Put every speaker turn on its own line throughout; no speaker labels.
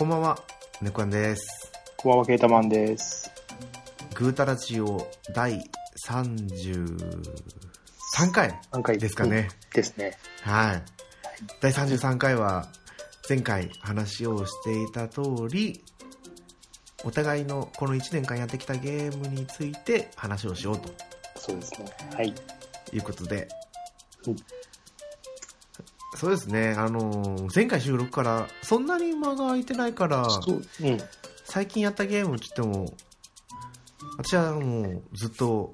こんばんは、猫やんです。
こんばんは、ケータマンです。
グータラジオ第33回
何回
ですかね。
ですね。
はい。第33回は、前回話をしていた通り、お互いのこの1年間やってきたゲームについて話をしようと
そうですね。はい。
いうことで
うん、
そうですね、あのー前回収録からそんなに間が空いてないから、
そう、うん。
最近やったゲームって言っても、私はもうずっと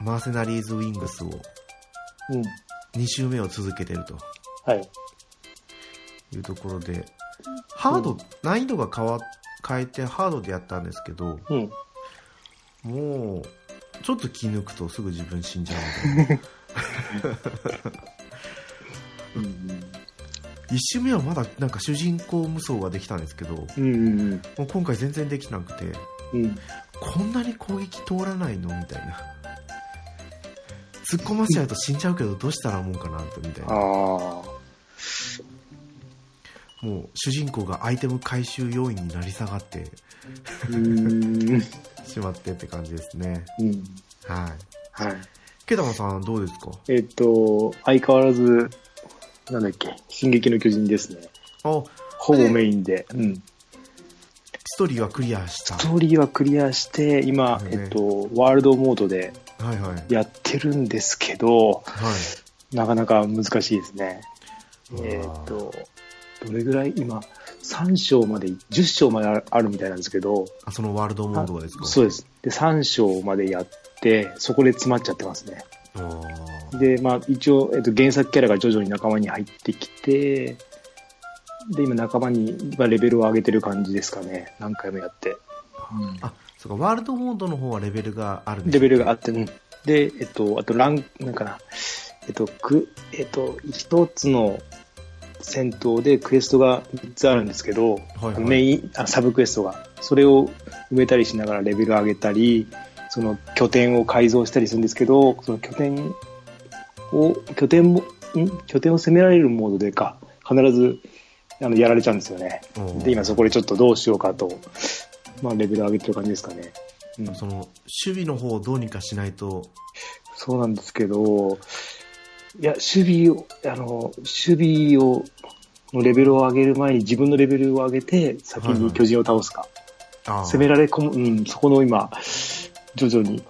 マーセナリーズ・ウィングスを
うん。
2周目を続けてると
はい。
いうところで、ハード、難易度が変わ変えてハードでやったんですけど、
うん。
もう、ちょっと気抜くとすぐ自分死んじゃうので、
うん。
1周目はまだなんか主人公無双ができたんですけど、も
うん。
う今回全然できなくて、
うん。
こんなに攻撃通らないのみたいな。突っ込ませちゃうと死んじゃうけどどうしたらもんかなとみたいな。もう主人公がアイテム回収要員になり下がって
うん。
しまってって感じですね。
うん。
はい。
はい。
ケタマさんどうですか？
えっと、相変わらず、なんだっけ、進撃の巨人ですね。
あ、
ほぼメインで。うん。
ストーリーはクリアした。
ストーリーはクリアして、今、
ね
えっと、ワールドモードで
はいはい。
やってるんですけど、
はい。
なかなか難しいですね。
うわー
えっと、どれぐらい今、3章まで、10章まであるみたいなんですけど、
あ、そのワールドモードがですか？
そうです。で、3章までやって、そこで詰まっちゃってますね。
あー
で、まあ、一応、えっと、原作キャラが徐々に仲間に入ってきて、で、今仲間に、まあ、レベルを上げてる感じですかね。何回もやって。
あ、そうか、ワールドモードの方はレベルがあるんです
レベルがあって、うんで、えっと、あと、ラン、なんかな、えっと、く、えっと、一つの戦闘でクエストが3つあるんですけど、
はいはい
メインあ、サブクエストが。それを埋めたりしながらレベル上げたり、その拠点を改造したりするんですけど、その拠点を、拠点も、ん？拠点を攻められるモードでか、必ず、あの、やられちゃうんですよね。
おー
で、今そこでちょっとどうしようかと、まあ、レベル上げてる感じですかね。うん
その、守備の方をどうにかしないと、
そうなんですけど、いや、守備を、あの、守備を、のレベルを上げる前に自分のレベルを上げて、先に巨人を倒すか。
あー
攻められ込む、うん、そこの今、徐々に、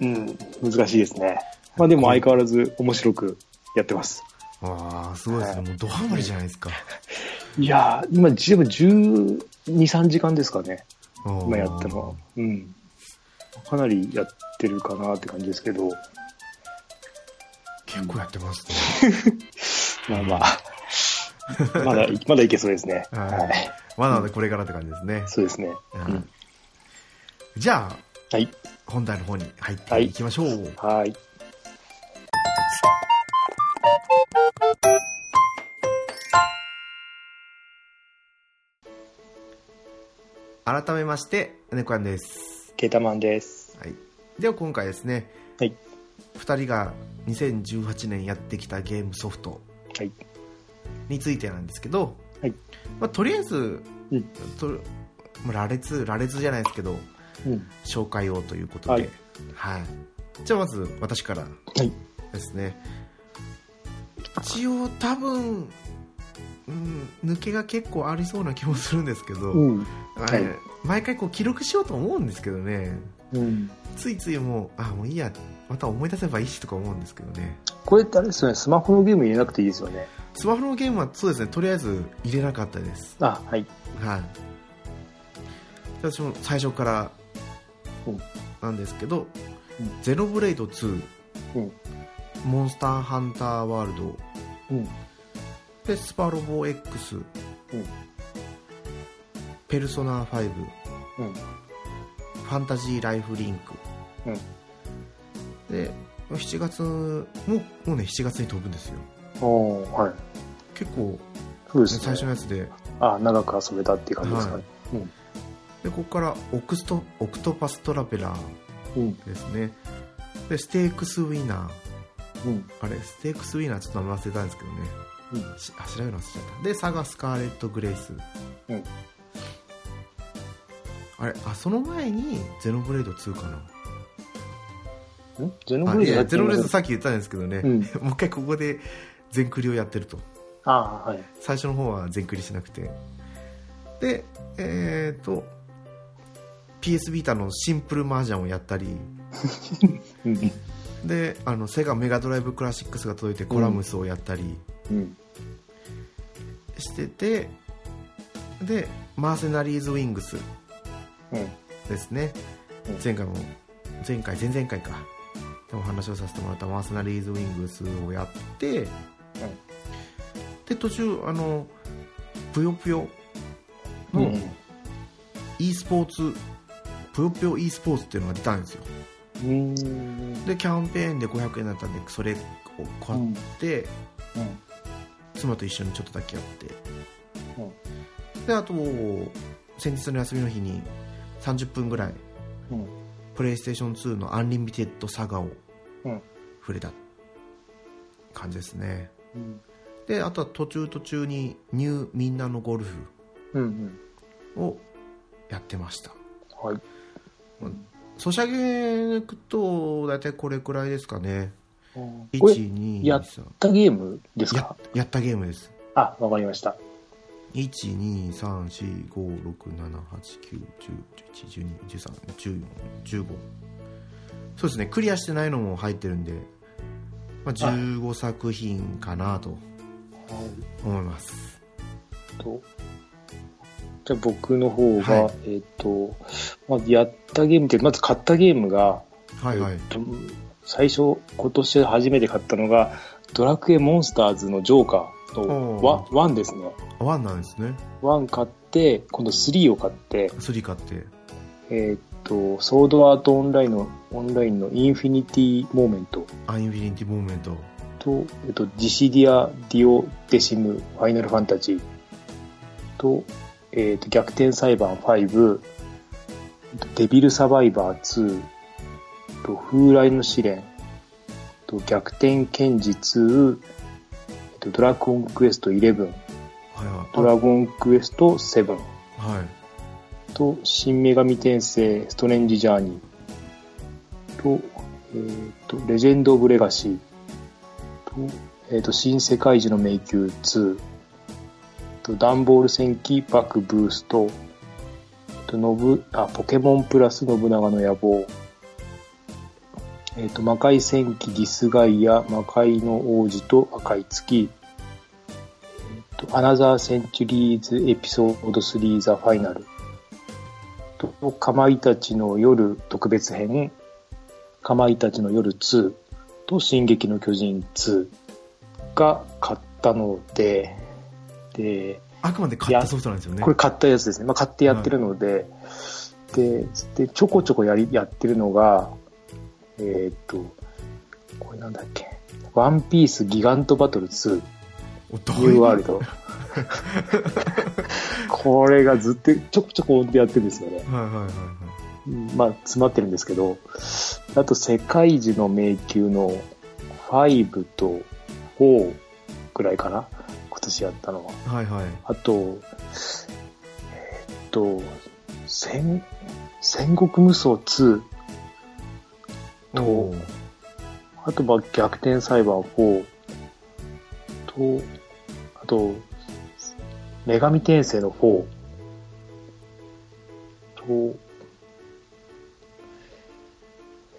うん、難しいですね。まあでも相変わらず面白くやってます。
あーすごいですね。もうドハマりじゃないですか。
いやー、今、十分12、3時間ですかね。今
今
やったのは。うん。かなりやってるかなって感じですけど、
結構やってますね。
まあまあ、まだ、まだいけそうですね。
はい
はい。
まだまだこれからって感じですね。
そうですね。
はい
うん
じゃあ、
はい。
本題の方に入っていきましょう。
はい。
改めまして、猫やんです。
ケータマンです。
はい。では今回ですね、
はい。
2人が2018年やってきたゲームソフト
はい。
についてなんですけど、
はい。
まあ、とりあえず、
うん。
とまあ羅列、羅列じゃないですけど、
うん。
紹介をということで、
は
はいい。じゃあまず私から
はい。
ですね。一応多分、うん、抜けが結構ありそうな気もするんですけど、
うん。はい
毎回こう記録しようと思うんですけどね、
うん。
ついついもう、あ、もういいや、また思い出せばいいしとか思うんですけどね。
これってあれですよね、スマホのゲーム入れなくていいですよね。
スマホのゲームはそうですね、とりあえず入れなかったです。
あ、はい。
はい。私も最初から
うん
なんですけど、
うん
ゼノブレイド2、
うん。
モンスターハンターワールド、
うん。
で、スパロボ X、
うん。
ペルソナ5、
うん。
ファンタジーライフリンク。
うん。
で、7月、もう、もうね、7月に飛ぶんですよ。
おーはい。
結構、
そうですね。
最初のやつで、
あ、長く遊べたっていう感じですかね。
で、ここからオクスト、オクトパストラベラー
うん。うん。
ですね。で、ステークスウィナー。
うん。
あれ、ステークスウィナーちょっと名前忘れたんですけどね。
うん。
しあ、調べるの忘れちゃった。で、サガスカーレット・グレイス。
うん。
あれあその前にゼノブレード2かな。ん？
ゼノブレード
ゼノブレード
さ
さっき言ったんですけどね、
うん。
もう一回ここで全クリをやってると。
ああ、はい。
最初の方は全クリしなくて。でえっ、と PS ビータのシンプルマージャンをやったり。
うん。
であのセガメガドライブクラシックスが届いてコラムスをやったり。
うん。
してて、でマーセナリーズ・ウィングス。
うん。
ですね、
うん。
前回も前回前々回か。でお話をさせてもらったマーセナリーズ・ウィングスをやって、で途中あのぷよぷよの
うん。
e スポーツぷよぷよ e スポーツっていうのが出たんですよ。
うん。
でキャンペーンで500円だったんでそれを買って、妻と一緒にちょっとだけやって、であと先日の休みの日に30分ぐらい
うん。
プレイステーション2のアンリミテッドサガを
うん
触れた感じですね
うん。
であとは途中途中にニューみんなのゴルフ
うん。
をやってました
はい。
ソシャゲ抜くと大体これくらいですかね
これ、
123
やったゲームです
や
か
やったゲームです
あ、わかりました。
123456789101112131415そうですねクリアしてないのも入ってるんで、まあ、15作品かなと思います
とじゃあ僕の方が、
はい
えっ、と、まずやったゲームって、まず買ったゲームが、
はい
最初、今年初めて買ったのが、ドラクエモンスターズのジョーカーの
お
ワン1ですね。
ワンなんですね。
1買って、今度3を買って、
3買って。
えっ、と、ソードアートオンラインの、オンラインのインフィニティモーメント。
アインフィニティモーメント。
と、えっと、ディシディア・デュオデシム・ファイナルファンタジー。と、えっと、逆転裁判5、えっとデビル・サバイバー2、と風来のシレン、と逆転検事2、えっと、ドラゴンクエスト11、
はいはい。
ドラゴンクエスト7
はい。
と、新女神転生ストレンジ・ジャーニー。と、えっと、レジェンド・オブ・レガシー。と、えっと、新世界樹の迷宮2と、ダンボール戦記バックブースト。と、のぶ、あ、ポケモンプラス信長の野望えっと、魔界戦記ディスガイア、魔界の王子と赤い月。えっと、アナザーセンチュリーズエピソード3ザファイナル。と、かまいたちの夜特別編、かまいたちの夜2と、進撃の巨人2が買ったので、で、
あくまで買ったソフトなんですよね。
これ買ったやつですね。まあ、買ってやってるので、で、で、ちょこちょこやり、やってるのが、えーっと、これなんだっけ？ワンピースギガントバトル2、ニューワールド。これがずっとちょこちょこ音でやってるんですよね。
はいはいはい
まあ、詰まってるんですけど、あと、世界樹の迷宮の5と4ぐらいかな？今年やったのは。
はいはい
あと、えーっと、戦、戦国無双2とあと、まあ、逆転裁判4と、あと、女神転生の4と、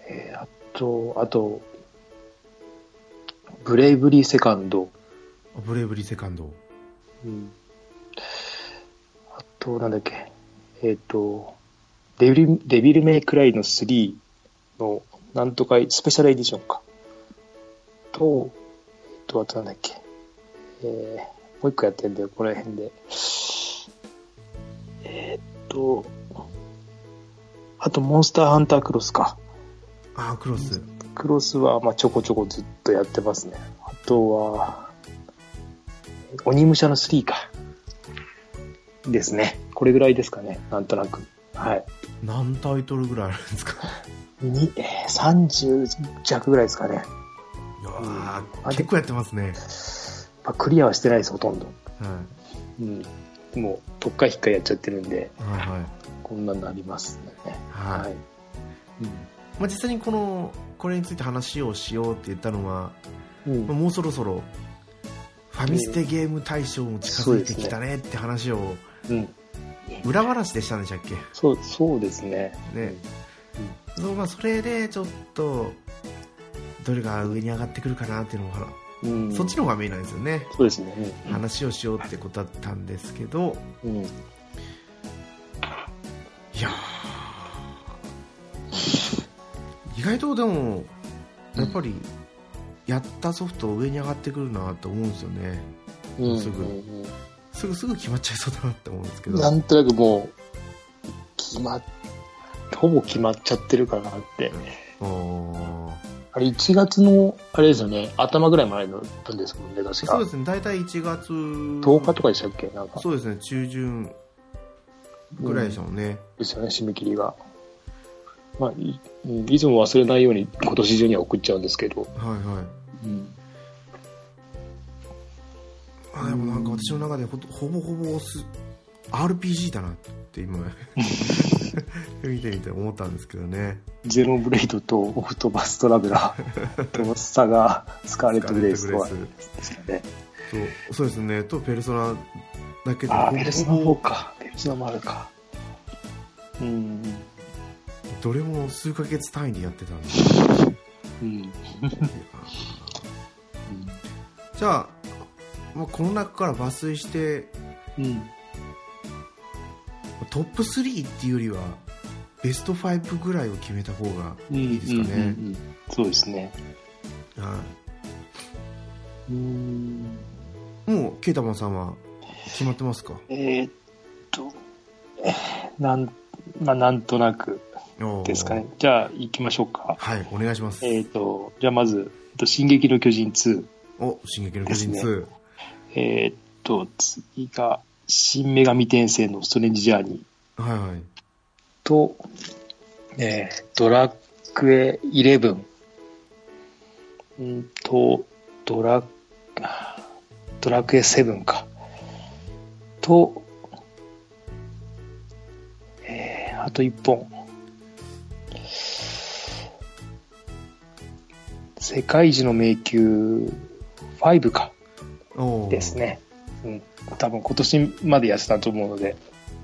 えーあと、あと、ブレイブリーセカンド、
ブレイブリーセカンド。
うん。あと、なんだっけ、えっ、と、デビル、デビルメイクライの3の、なんとかスペシャルエディションか。と、えっ、と、あとなんだっけ、えー、もう一個やってんだよ、この辺で。えっ、と、あと、モンスターハンタークロスか。
ああクロス
クロスは、まあ、ちょこちょこずっとやってますね。あとは、鬼武者の3か。ですね。これぐらいですかね。なんとなく。はい。
何タイトルぐらいあるんですか？
に、えー、30弱ぐらいですかね。
いや結構やってますね
まあ、クリアはしてないです、ほとんど。
は
うん。もう、特化引っかやっちゃってるんで、
いはいはい
ここんなになりますね。
はい。
はい。うん
まあ、実際にこの、これについて話をしようって言ったのは、
うん
まあもうそろそろ、ファミステゲーム大賞も近づいてきたねって話を、
うん、
裏話でしたんでしたっけ
そうそうですね。
ね。そうまあ、それでちょっと、どれが上に上がってくるかなっていうのも、
うん、
そっちの方がメインなんですよね。
そうですね。うん
話をしようってことだったんですけど、
うん、
いやー。意外とでも、やっぱり、やったソフト上に上がってくるなと思うんですよね。
うん、
すぐ。
うん。
すぐすぐ決まっちゃいそうだなって思うんですけど。
なんとなくもう、決まっ、ほぼ決まっちゃってるかなって。あれ、1月の、あれですよね、頭ぐらい前だったんですもんね、確か。
そうですね、大体1月
10日とかでしたっけ？なんか。
そうですね、中旬ぐらいでしたもんね。
ですよね、締め切りが。まあ、いうんいつも忘れないように今年中には送っちゃうんですけど。
はいはい。
うん。
あでもなんか私の中でほとほぼほぼす RPG だなって今 見てみて思ったんですけどね
ゼノブレイドとオフトバストラベラーとサガスカーレット・グレイスとはですかね。
そうそうですねとペルソナだけど
あペルソナ4か。ペルソナもあるか。うん。
どれも数ヶ月単位でやってたんで
うん。
じゃあ、まあ、この中から抜粋して
うん。
トップ3っていうよりはベスト5ぐらいを決めた方がいいですかね、
うんうんうんそうですね。
は
うん。
いもうケイタマンさんは決まってますか？
えーっと、なん、まあ、なんとなくですかね。じゃあ、行きましょうか。
はいお願いします、
えーっと、じゃあまず、えっと進撃の巨人2。
お進撃の巨人2、
えーっと、次が、新女神転生のストレンジジャーニー
はいはい
と、えードラクエ11。うんと、ドラ、ドラクエ7か。と、えーあと1本。世界一の迷宮5か。ですね。うん。多分今年までやってたと思うので、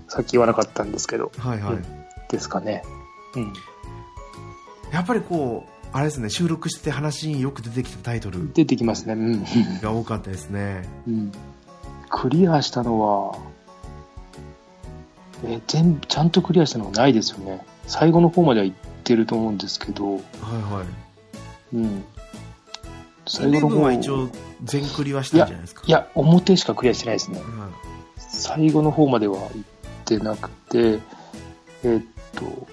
さっき言わなかったんですけど、
はいはい、
うんですかね。うん。
やっぱりこうあれですね収録して話によく出てきたタイトル
出てきますね。うん。
が多かったですね
うん。クリアしたのは、えー全部、ちゃんとクリアしたのはないですよね。最後の方までは行ってると思うんですけど、
はいはい
うん。最後の方
は一応全クリはしたんじゃないですか？
いや、表しかクリアしてないですね。
はい
最後の方までは行ってなくて、えーっと、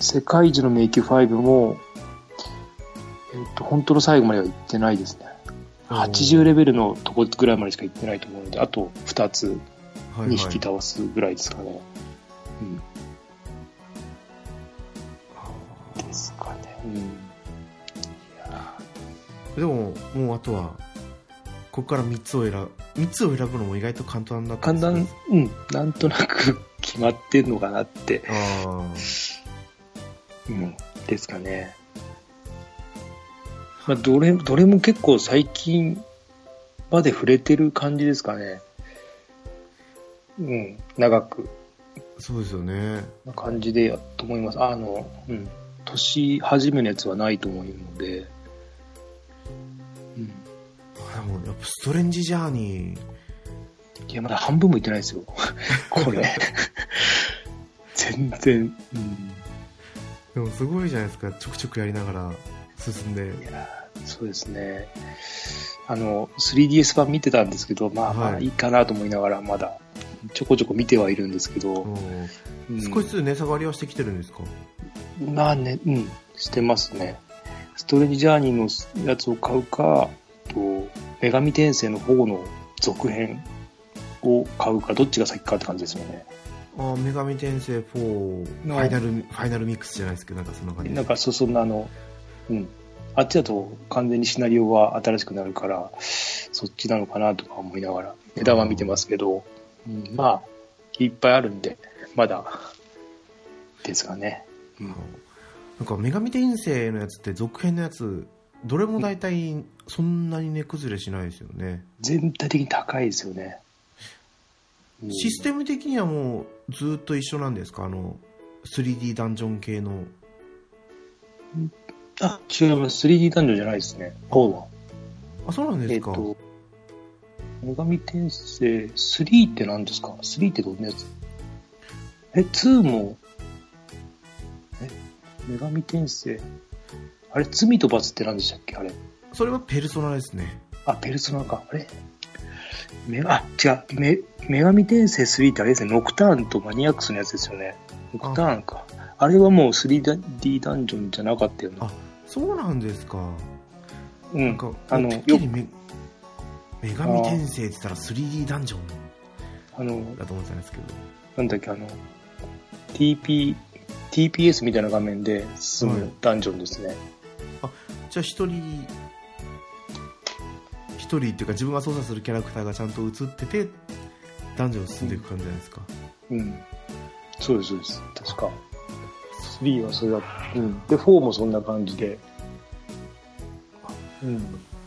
世界一の迷宮5も、えーっと、本当の最後までは行ってないですね。80レベルのとこぐらいまでしか行ってないと思うので、あと2つ
はいはい
2匹倒すぐらいですかね。うん。ですかね。うん。
でももうあとはここから3つを選ぶ3つを選ぶのも意外と簡単だったん
簡単、うん、なんとなく決まってんのかなって、
あ
うん、ですかね。まあ、どれ、どれも結構最近まで触れてる感じですかね。うん、長く
あそうですよね
な感じでやと思います。あの、うん、年始めのやつはないと思うので、うん。
あでもやっぱストレンジジャーニー
いや、まだ半分もいってないですよ。これ。全然、うん。
でもすごいじゃないですかちょくちょくやりながら進んで
いやそうですね。あの、3DS 版見てたんですけど、まあま
はい
あいいかなと思いながら、まだちょこちょこ見てはいるんですけど、
うん
うん
少しずつ値下がりはしてきてるんですか？
まあね、うん、してますね。ストレンジジャーニーのやつを買うか、と、女神転生の方の続編を買うか、どっちが先かって感じですよね。
あ女神転生4ファイナルファイナルミックスじゃないですけどなんかそんな感じ
なんかそ、そんなあの、うん。あっちだと完全にシナリオは新しくなるから、そっちなのかなとか思いながら、値段は見てますけど、うん、まあ、いっぱいあるんで、まだですかね。うん、
なんか女神転生のやつって続編のやつどれも大体そんなに値崩れしないですよね
全体的に高いですよね。うん
システム的にはもうずっと一緒なんですか？あの 3D ダンジョン系の
あ、違います。3D ダンジョンじゃないですね。4は。
あそうなんですか、
えっと、女神転生3って何ですか ?3 ってどんなやつ？え、2も、え、女神転生あれ、罪と罰って何でしたっけ？あれ。
それはペルソナですね
あ、ペルソナか。あれ？メあ、違う。メ女神転生3ってあれですね。ノクターンとマニアックスのやつですよね。ノクターンか。あれはもう 3D ダンジョンじゃなかったよね。
あそうなんですか
うん。
なんか
あの
てっきりめ女神転生って言ったら 3D ダンジョン
あの、
だと思ってたんですけど
なんだっけ、あの、TP、TPS みたいな画面で進
はい
むダンジョンですね。
じゃあ一人一人っていうか自分が操作するキャラクターがちゃんと映っててダンジョンを進んでいく感じじゃないですか、
うん。そうです、そうです。確か。3はそれだうん。で、4もそんな感じで。うん。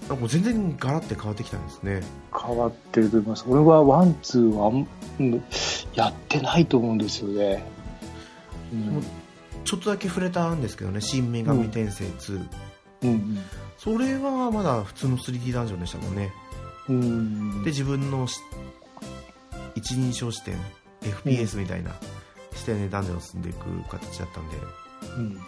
もう全然ガラッて変わってきたんですね
変わってると思います。俺はワン、ツーはうんやってないと思うんですよね。う
んちょっとだけ触れたんですけどね「新女神転生2」
うん
それはまだ普通の 3D ダンジョンでしたもんね
うん。うん
で自分のし一人称視点 FPS みたいな視点でダンジョンを進んでいく形だったんで
うん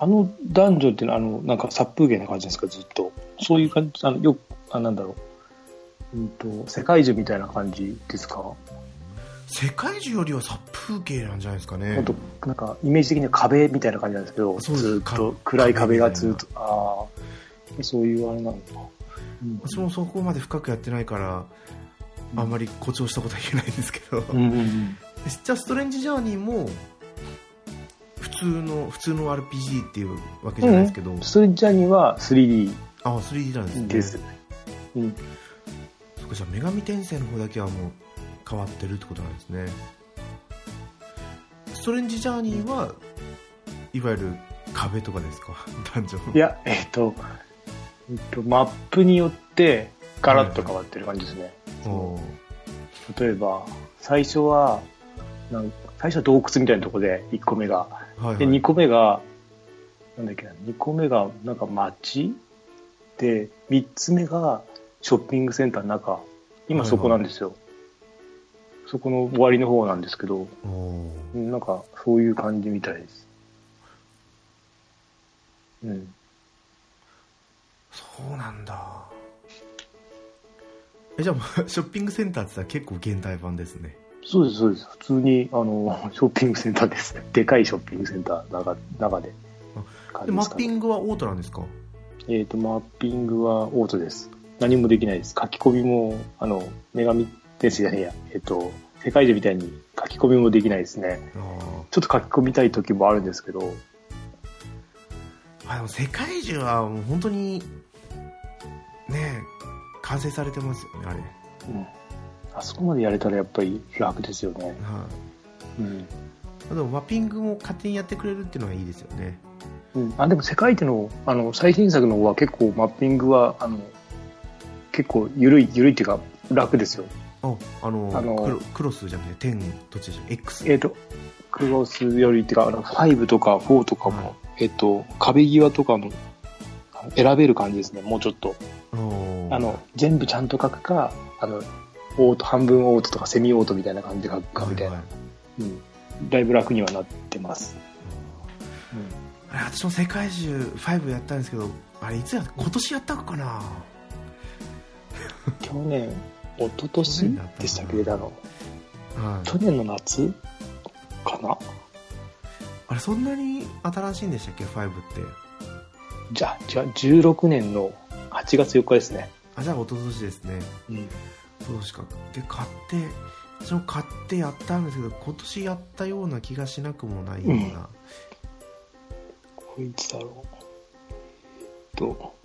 あのダンジョンっていうのは、あの、なんか殺風景な感じですか、ずっと。そういう感じ、あの、よく、あ、なんだろう。うんと、世界中みたいな感じですか、
世界中よりは殺風景なんじゃないですかね。
なんか、イメージ的には壁みたいな感じなんですけど、ずっと
か
暗い壁がずっと、ああ、そういうあれなのか。うん。
私もそこまで深くやってないからあんまり誇張したことは言えないんですけど、
うんうんうん。
じゃあストレンジジャーニーも普通の普通の RPG っていうわけじゃないですけど、
スージャニは 3D
あ 3D なんですね。
です。うん。
そっかじゃあ女神転生の方だけはもう変わってるってことなんですねストレンジジャーニーはいわゆる壁とかですか？ダンジョン
いや、えっ、と、えっと、マップによってガラッと変わってる感じですね。
おー
例えば、最初は、なん最初は洞窟みたいなところで、1個目が。
はいはい
で、2個目が、なんだっけな、2個目が、なんか街？で、3つ目が、ショッピングセンターの中。今そこなんですよ。そこの終わりの方なんですけど、なんか、そういう感じみたいです。うん。
そうなんだえじゃあ ショッピングセンターって言ったら結構現代版ですね
そうです、そうです。普通に、あの、ショッピングセンターです。でかいショッピングセンター、中中で。感
でマッピングはオートなんですか？
えっ、と、マッピングはオートです。何もできないです。書き込みも、あの、女神天使じゃねえや。えっ、と、世界中みたいに書き込みもできないですね。
あ
ちょっと書き込みたい時もあるんですけど、
ーあでも世界中はもう本当にね完成されてますよねあれ、
うん。あそこまでやれたらやっぱり楽ですよね。
はい
うん。
でもマッピングも勝手にやってくれるっていうのはいいですよね
うん、あでも世界一のあの最新作の方は結構マッピングはあの結構緩い緩いっていうか楽ですよ。
ああの
あの
クロクロスじゃなくて10どっちでしょう X
えっ、とクロスよりっていうかあの5とか4とかも、
はい。
えっ、と壁際とかも選べる感じですねもうちょっと。あの全部ちゃんと書くかあのオート半分オートとかセミオートみたいな感じで書くかみたいな、
はい。はい
うん、だいぶ楽にはなってます。
あれ私も世界中5やったんですけどあれいつやった今年やったのかな？
去年一昨年でしたっけ？出たの
はい。
去年の夏？かな？
あれそんなに新しいんでしたっけ？5って。
じゃあ、じゃあ16年の8月4日ですね。
あじゃあ一昨年ですね。
うん。
一昨年か。で買って私も買ってやったんですけど今年やったような気がしなくもないような、
こいつだろう。と、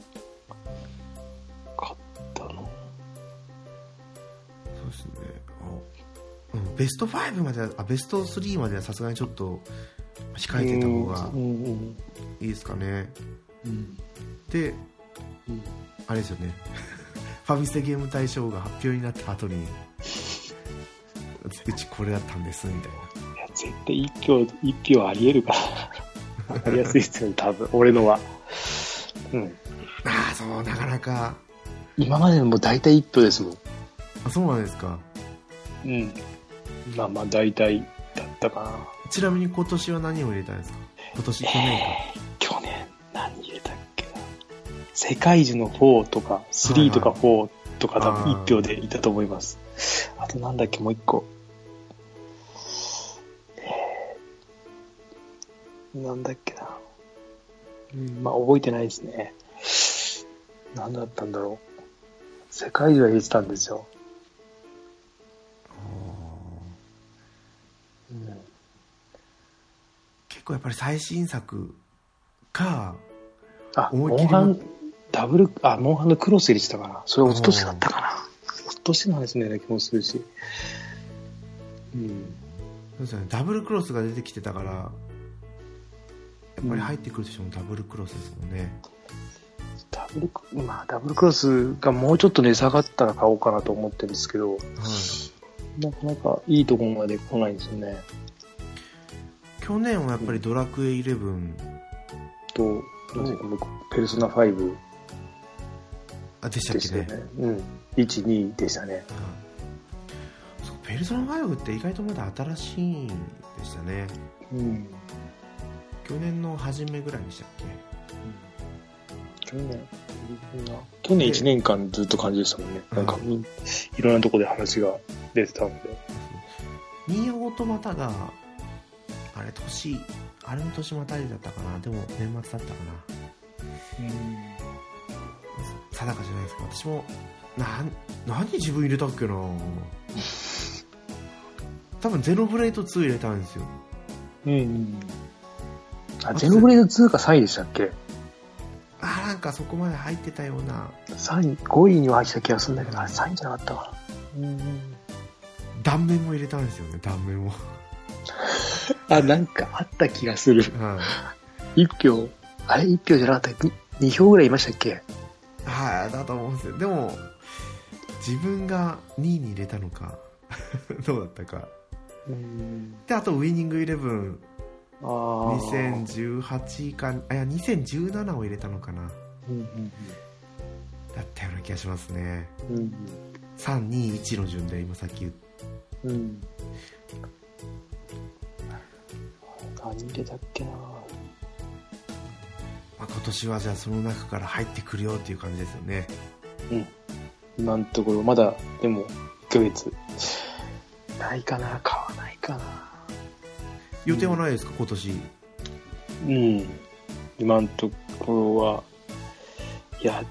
ベスト5まではあベスト3まではさすがにちょっと控えてた方がいいですかね、うん、で、うん、あれですよね。ファミステゲーム大賞が発表になった後にうちこれだったんですみたいな。いや
絶対一票一票ありえるから。ありやすいっすよ多分俺のは。うん。
ああそうなかなか。
今までも大体一票ですもん。
あそうなんですか。
うんまあまあ大体だったかな
ちなみに今年は何を入れたんですか？今年去年か、
えー、去年何入れたっけ？な世界樹の4とか3とか4とか多分1票でいたと思います、あとなんだっけもう1個なんだっけな。うん、まあ覚えてないですね。何だったんだろう。世界中は入れてたんですよ。
うん、結構やっぱり最新作か、
あ、モンハン、ダブル、あ、モンハンのクロス入れてたかな。それおととしだったかな。おととしなんですね、気もするし。
うん。そうですね、ダブルクロスが出てきてたから、やっぱり入ってくるとしてもダブルクロスですもんね。
ダブル、まあ、ダブルクロスがもうちょっと値下がったら買おうかなと思ってるんですけど、はい、なかなかいいところまで来ないんですよね。
去年はやっぱりドラクエ11
と、ペルソナ5
あでしたっけね。ね
うん。1、2でしたね。
そうペルソナ5って意外とまだ新しいんでしたね。うん。去年の初めぐらいでしたっけ、
うん、去年去年1年間ずっと感じでしたもんね、なんか。いろんなとこで話が出てたんで。
ニーオートマタがあれ年あれの年またりだったかな。でも年末だったかな。うん。定かじゃないですか。私もな何自分入れたっけな。多分ゼロブレイト2入れたんですよ。うん、うん。
あ、ゼノブレード2が3位でしたっけ？
あ、なんかそこまで入ってたような。
3位、5位には入ってた気がするんだけど、あれ3位じゃなかったかな。うん。
断面も入れたんですよね、断面も。
あ、なんかあった気がする。はい。1票、あれ ?1 票じゃなかったっけ？2, 票ぐらいいましたっけ？
はい、だと思うんですよ。でも、自分が2位に入れたのか、どうだったか。で、あと、ウィニングイレブン2018かあいや2017を入れたのかな、うんうんうん、だったような気がしますね、うんうん、321の順で今さっき言った、うん、
何入れたっけな、ま
あ、今年はじゃあその中から入ってくるよっていう感じですよね。
うん。今のところまだでも1ヶ月。ないかな。買わないかな。
予定はないですか、今年。
うん。今のところは、いや、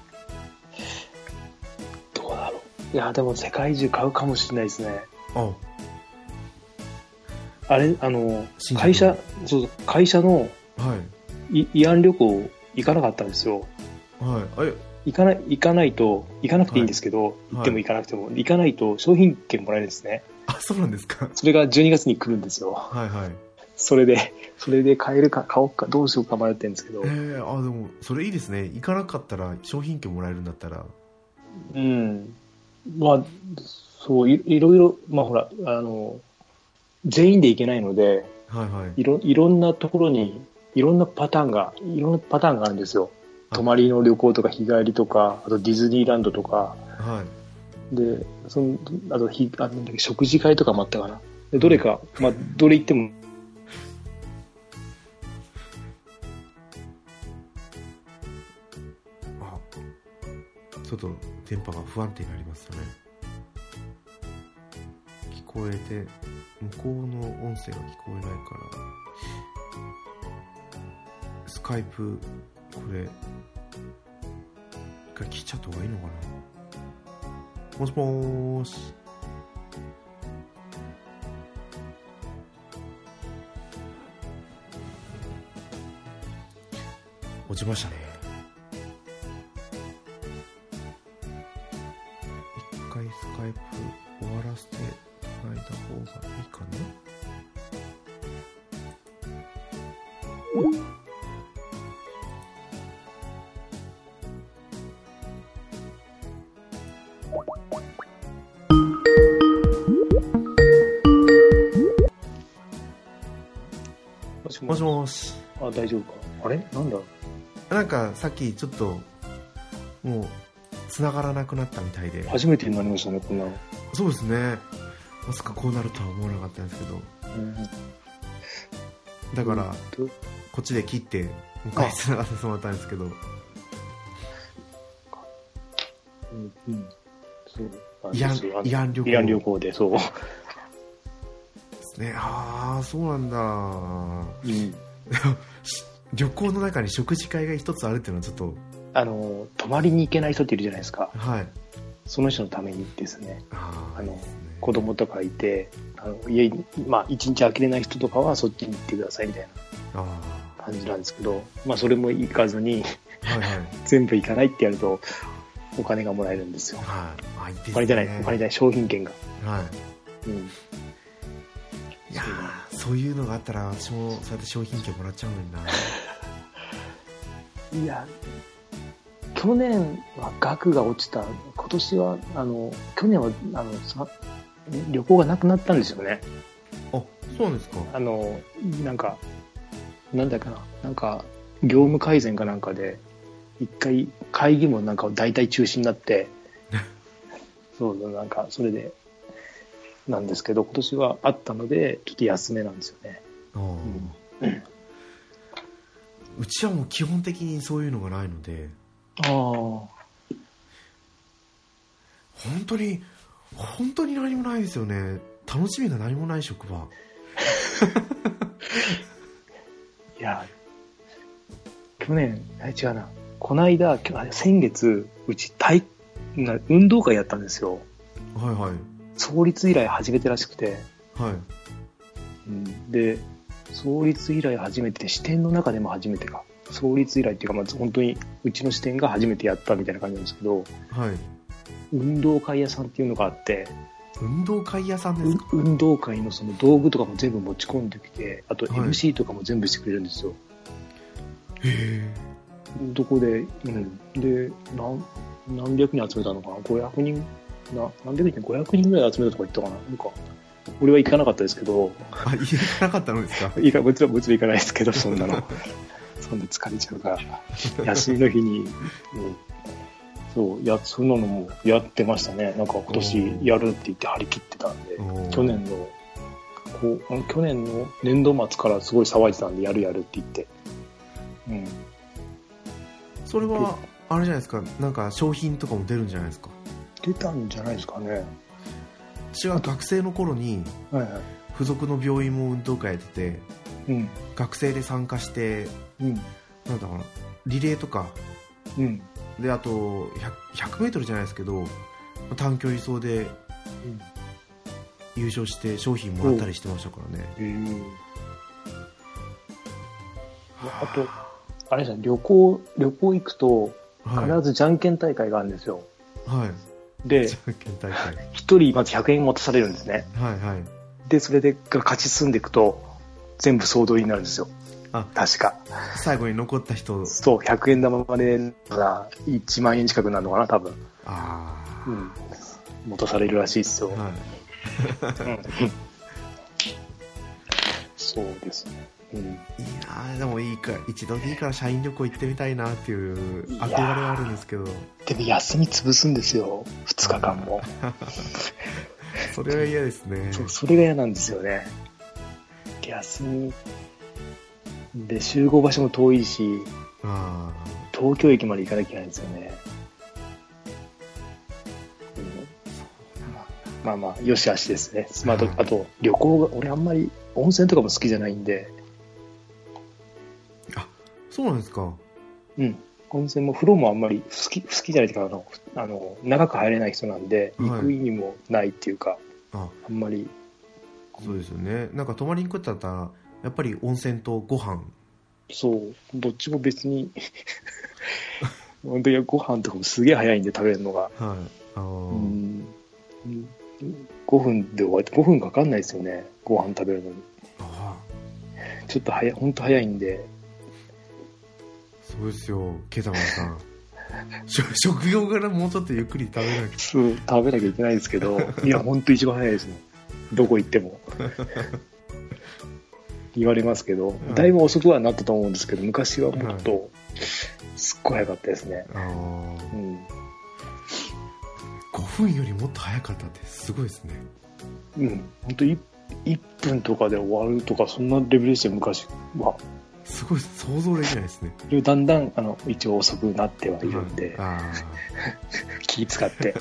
どうだろう。いや、でも世界中買うかもしれないですね。ああれ、あの、会社、そう会社の、はい。慰安旅行行かなかったんですよ。はい。あれ？行かない、行かないと、行かなくていいんですけど、はい、行っても行かなくても、行かないと商品券もらえるんですね。
あ、そうなんですか。
それが12月に来るんですよ。はいはい。それで、それで買えるか買おうかどうしようか迷ってるんですけど。ええ
ー、あ、でも、それいいですね。行かなかったら商品券もらえるんだったら。
うん。まあ、そうい、いろいろ、まあほら、あの、全員で行けないので、はいはい。いろ、いろんなところに、いろんなパターンが、いろんなパターンがあるんですよ。泊まりの旅行とか日帰りとか、あとディズニーランドとか。はい。で、その、あと、ひあなんだっけ食事会とかもあったかな。でどれか、まあ、どれ行っても
ちょっと電波が不安定になりましたね。聞こえて向こうの音声が聞こえないからスカイプこれ一回切っちゃった方がいいのかな。もしもーし。落ちましたね。回スカイプ終わらせてつないだ方がいいかな？
もし
もし。
あ、大丈夫か。あれ？なんだ？
なんかさっきちょっともう繋がらなくなったみたいで
初めてになりましたね、こんなの。
そうですねまさかこうなるとは思わなかったんですけど
うん
だから
うん
こっちで切ってもう一回繋がせてもらったんですけど
うん、うん。そう。
慰安旅行
慰安旅行で、そう。
ですねああそうなんだ
うん。
旅行の中に食事会が一つあるっていうのはちょっと
あの、泊まりに行けない人っているじゃないですか。
はい。
その人のためにですね、
あ
の
ね。
子供とかいて、あの家に、まあ、一日空けれない人とかはそっちに行ってくださいみたい
あ
な感じなんですけど、まあ、それも行かずに、
あはいはい。
全部行かないってやると、お金がもらえるんですよ。
はい。ね。
お金じゃない、お金じゃない、商品券が。
は
うん。
いいやーそういうのがあったら私もそうやって商品券もらっちゃうのにな。い
や、去年は額が落ちた、今年は、あの、去年は、あの、さ旅行がなくなったんですよね。
あそうなんですか。
あの、なんか、なんだかな、なんか、業務改善かなんかで、一回、会議もなんか大体中止になって、そ うそう、なんか、それで、なんですけど、今年はあったので、ちょっと安めなんですよね。
うちはもう基本的にそういうのがないので
ああ。
本当に本当に何もないですよね楽しみが何もない職場
いや、去年、あ違うな、この間、先月、うち体、な運動会やったんですよ。
はいはい
創立以来初めてらしくて。
はい
うん、で、創立以来初めて、支店の中でも初めてか。創立以来っていうか、まあ、本当にうちの支店が初めてやったみたいな感じなんですけど、
はい
運動会屋さんっていうのがあって、
運動会屋さんで
う
すか？
運動会のその道具とかも全部持ち込んできて、あと
はい
MC とかも全部してくれるんですよ。
へえ
どこで、うん。で、何、何百人集めたのかな ?500 人、な、何百人 ?500 人ぐらい集めたとか言ったかな？なんか、俺は行かなかったですけど、
あ家行かなかったのですか？
いか、もちろん、もちろん行かないですけど、そんなの。そんな疲れちゃうから。休みの日に、うんそう、や、そんなのもやってましたね。なんか今年やるって言って張り切ってたんで、去年の、こう、去年の年度末からすごい騒いでたんで、やるやるって言って。うん。
それはあれじゃないですかなんか商品とかも出るんじゃないですか
出たんじゃないですかね。
私は学生の頃に
はいはい。
付属の病院も運動会やってて
うん。
学生で参加して
うん。
なんだかなリレーとか
うん。
であと 100, 100メートルじゃないですけど短距離走で優勝して商品もらったりしてましたからね
うん。あと、あれじゃん、旅行、旅行行くと、
はい
必ずじゃんけん大会があるんですよ。
はい
で
じ、ゃんけん大会
一人まず100円渡されるんですね。
はいはい
で、それで勝ち進んでいくと、全部総取りになるんですよ。
あ
確か。
最後に残った人
そう、100円玉までなら1万円近くなるのかな、多分。
ああ、
うん。持たされるらしいですよ。
はい
うん そうですね。うん。
いいなあでもいいか一度でいいから社員旅行行ってみたいなっていう憧れはあるんですけど
でも休み潰すんですよ。2日間も。
それは嫌ですね
そう、それが嫌なんですよね。休み。で、集合場所も遠いし、
あ
東京駅まで行かなきゃいけないんですよね。うんまあまあ、よしあしですね。まあ、あと
はい
あと、旅行が、俺あんまり温泉とかも好きじゃないんで、
あそうなんですか。
うん。温泉も風呂もあんまり好き、好きじゃないというか、あの、あの長く入れない人なんで、
はい。
行く意味もないっていうか、
あ。
あんまり、
そうですよね。なんか泊まりに行くってなったらやっぱり温泉とご飯
そう、どっちも別に、本当にご飯とかもすげえ早いんで食べるのが。
はいあー、
うん。うん5分で終わって、5分かかんないですよね。ご飯食べるのに。
あ
ちょっと早い、ほんと早いんで。
そうですよケタマンさん食食用からもうちょっとゆっくり食べなきゃ
そう、食べなきゃいけないんですけど、いや、ほんと一番早いですもん。どこ行っても。言われますけど、
ん
だいぶ遅くはなったと思うんですけど、昔はもっと、すっごい早かったですね。うん。
5分よりもっと早かったってすごいですね
うん。ほんと 1, 1分とかで終わるとか、そんなレベルでしたよ、昔は。
すごい想像できないですね
だんだん、あの、一応遅くなってはいるんで、
あ
気使って。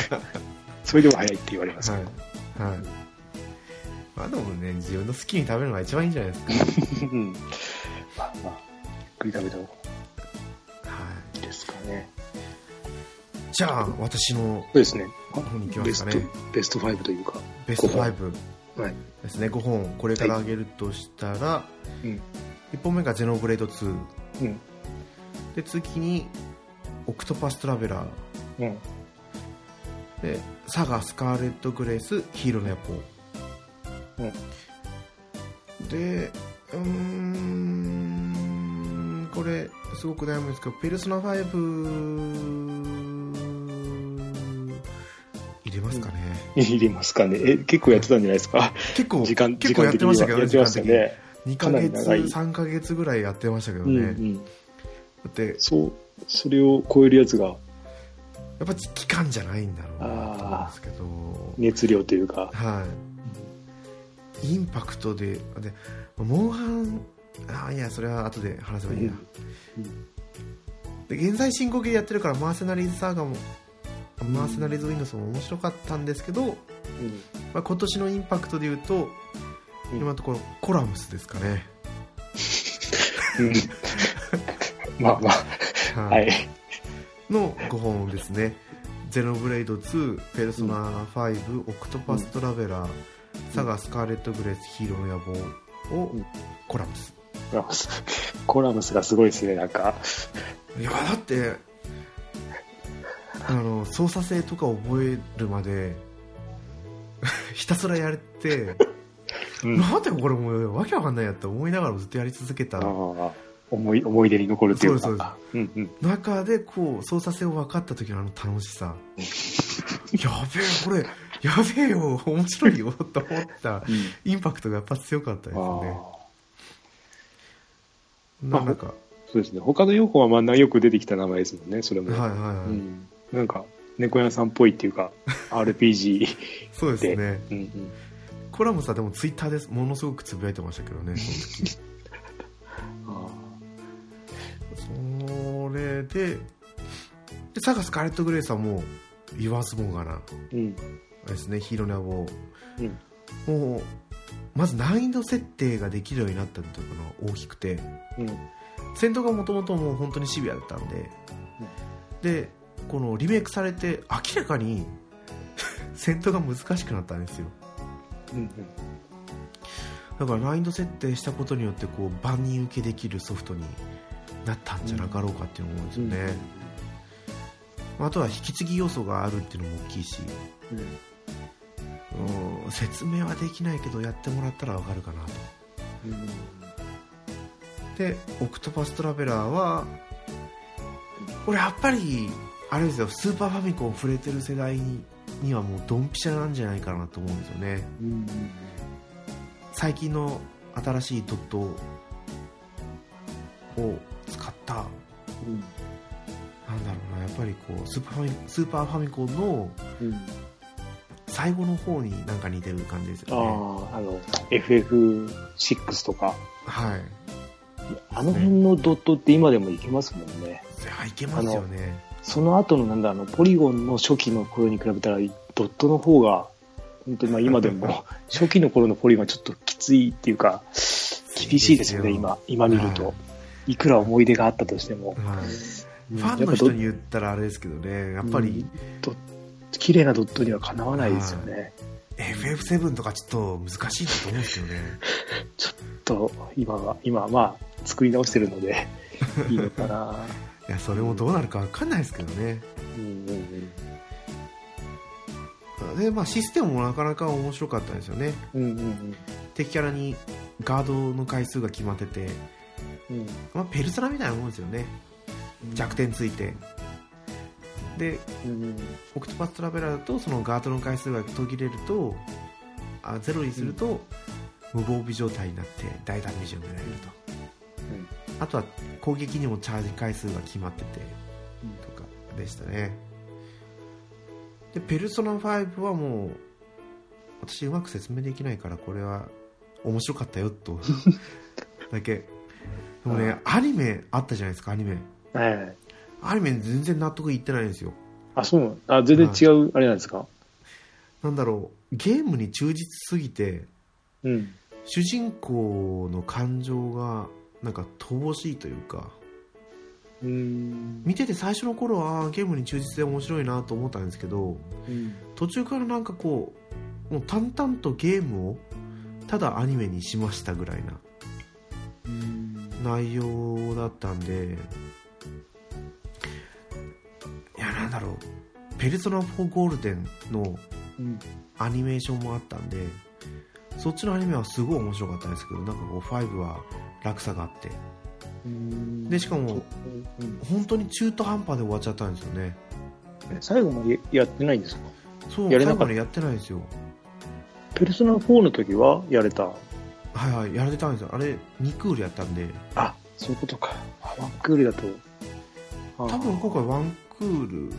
それでも早いって言われます
あはいはいまあでもね自分の好きに食べるのが一番いいんじゃないですか
うん。まあまあ、ゆっくり食べた方が
はい
いいですかね。
じゃあ私の
そうですね。
方に行きま
ベスト
すかね、
ベスト5というか。
ベスト
五本
5
はい。
ですね5本これからあげるとしたら、
うん。
1本目がゼノブレード2
うん。
で次にオクトパストラベラー
うん。
でサガスカーレット・グレースヒーローの野望
うん。
でうーんこれすごく悩むんですけどペルソナ5入れますかね、
入れますかね？え、結構やってたんじゃないですか？
結構
時間、
結構やってましたけどね
時ね。
2ヶ
か
月
長い
3ヶ月ぐらいやってましたけどね、
うんうん。
だって
そう、それを超えるやつが
やっぱ期間じゃないんだろうなと思うんですけど
熱量というか。
はいインパクトででモンハンあいやそれは後で話せばいいや、で現在進行形でやってるからマーセナリーズサーガもマーセナリーズウィンドスも面白かったんですけど、
うん。
まあ、今年のインパクトでいうと、
うん。
今のところコラムスですかね、
うん。まあまあ、
は
はい。
の5本ですね。ゼノブレイド2ペルソナ5、オクトパストラベラー、サガスカーレット・グレースヒーローの野望を
うん
コラムス
コラムス。コラムスがすごいですね、なんか。
いやだってあの操作性とか覚えるまで ひたすらやれて、
うん。
なんでこれもうわけわかんないやって思いながらずっとやり続けた
思い、思い出に残るっていうか。
そうです
うんうん。
中でこう操作性を分かった時のあの楽しさ やべえこれやべえよ面白いよと思ったインパクトがやっぱ強かったです
あ
ね
あ。
ななんか
そうですね。他の4本はまあよく出てきた名前ですもんね、それも。
はいはいはい、
うん。なんか、猫屋さんっぽいっていうか、RPG
そうですね
うんうん。
コラムさんでもツイッターですものすごくつぶやいてましたけどねその時
あ
それででサガスカーレット・グレイさんも言わずもがな
あうん。
ですねヒーローの野望
うん。
もうまず難易度設定ができるようになったというのが大きくて。
うん。
戦闘がもともともう本当にシビアだったんで、でこのリメイクされて明らかに 戦闘が難しくなったんですよ。
うん。
だから難易度設定したことによってこう万人受けできるソフトになったんじゃなかろうかっていうのも思うんですよね、あとは引き継ぎ要素があるっていうのも大きいし。
うん。
うん説明はできないけどやってもらったらわかるかなと
うん。
でオクトパストラベラーはこれやっぱりあれですよスーパーファミコン触れてる世代ににはもうドンピシャなんじゃないかなと思うんですよね
うん。
最近の新しいドットを使ったなんだろうなやっぱりこうスーパーファミスーパーファミコンの
うん。
最後の方になんか似てる感じです
あ
よね。
あ、あの、FF6 とか、
はい。
あの辺のドットって今でもいけますもんね。
いやいけますよね。
その後のなんだ、あの、ポリゴンの初期の頃に比べたら、ドットの方が、本当にまあ今でも、初期の頃のポリゴンはちょっときついっていうか、厳しいですよね、今、今見ると。い。くら思い出があったとしても。
はい。
うん。
ファンの人に言ったらあれですけどねやっぱり、
ド綺麗なドットにはかなわないですよね。
FF7 とかちょっと難しいなと思うんですけどね。
ちょっと、今は、今はまあ、作り直してるので、いいのかな。
いやそれもどうなるか分かんないですけどね。
うんうんうん。
で、まあ、システムもなかなか面白かったんですよね、
うんうんうん。
敵キャラにガードの回数が決まってて、
うん。
まあ、ペルソナみたいなもんですよね。弱点ついてで
うん
オクトパストラベラーだとそのガードの回数が途切れるとあゼロにすると無防備状態になって大ダメージを狙えると、あとは攻撃にもチャージ回数が決まっててとかでしたね。でペルソナ5はもう私うまく説明できないからこれは面白かったよと だけ。でもねアニメあったじゃないですかアニメ。
はいはい
アニメ全然納得いってないんですよ。
あそうあ全然違うあれなんですか？
なんだろう。ゲームに忠実すぎて
うん。
主人公の感情がなんか乏しいというか
うん。
見てて最初の頃はゲームに忠実で面白いなと思ったんですけど
うん。
途中からなんかこうもう淡々とゲームをただアニメにしましたぐらいな
うん。
内容だったんでだろう「ペルソナ4ゴールデン」の
うん。
アニメーションもあったんでそっちのアニメはすごい面白かったんですけどなんかこう5は落差があって。
うん。
でしかも
うん。
本当に中途半端で終わっちゃったんですよね。
最後までやってないんですか？
そう
やれなかった。
やってないんですよ。
ペルソナ4の時はやれた？
はいはいやれてたんですよ。あれ2クールやったんで。
あそういうことか。あワンクールだと。あ
多分今回ワンクール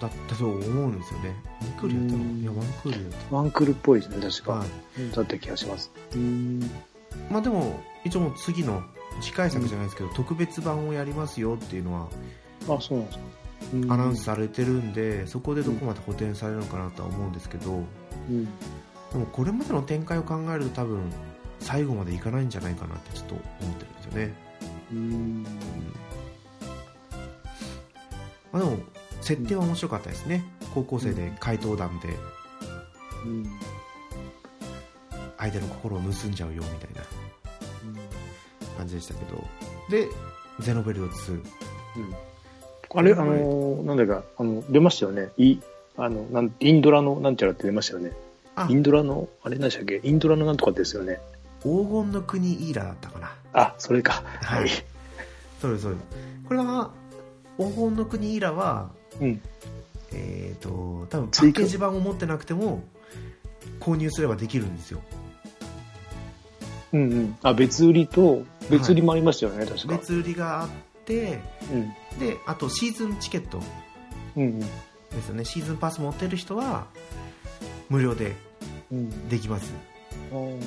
だったと思うんですよね。2クールやったの？
うん。
いやワンクールやっ
ワンクールっぽいですね確か、
たはい。
うんだった気がします。うん。
まあでも一応もう次の次回作じゃないですけど、特別版をやりますよっていうのは
あそうなんですか。
アナウンスされてるんで、そこでどこまで補填されるのかなとは思うんですけど、
うん。
でもこれまでの展開を考えると多分最後までいかないんじゃないかなってちょっと思ってるんですよね、
うん
まあ、でも設定は面白かったですね。高校生で怪盗団で。
うん。
相手の心を盗んじゃうよみたいな。感じでしたけど。でゼノベルト2
うん。あれ、あのーなんだか、あの、出ましたよね。い、あの、なん、インドラのなんちゃらって出ましたよね。
あ。
インドラの、あれ何でしたっけ？インドラのなんとかですよね。
黄金の国イーラだったかな。
あ、それか。
はい。
はい。
そうですそうです。これは黄金の国イーラは
うん。
えっ、と多分パッケージ版を持ってなくても購入すればできるんですよ
うんうん。あ、別売りと、別売りもありましたよね、確か。
別売りがあって
うん。
であとシーズンチケット
うんうん。
ですよねシーズンパス持ってる人は無料で
うん。
できます
うん。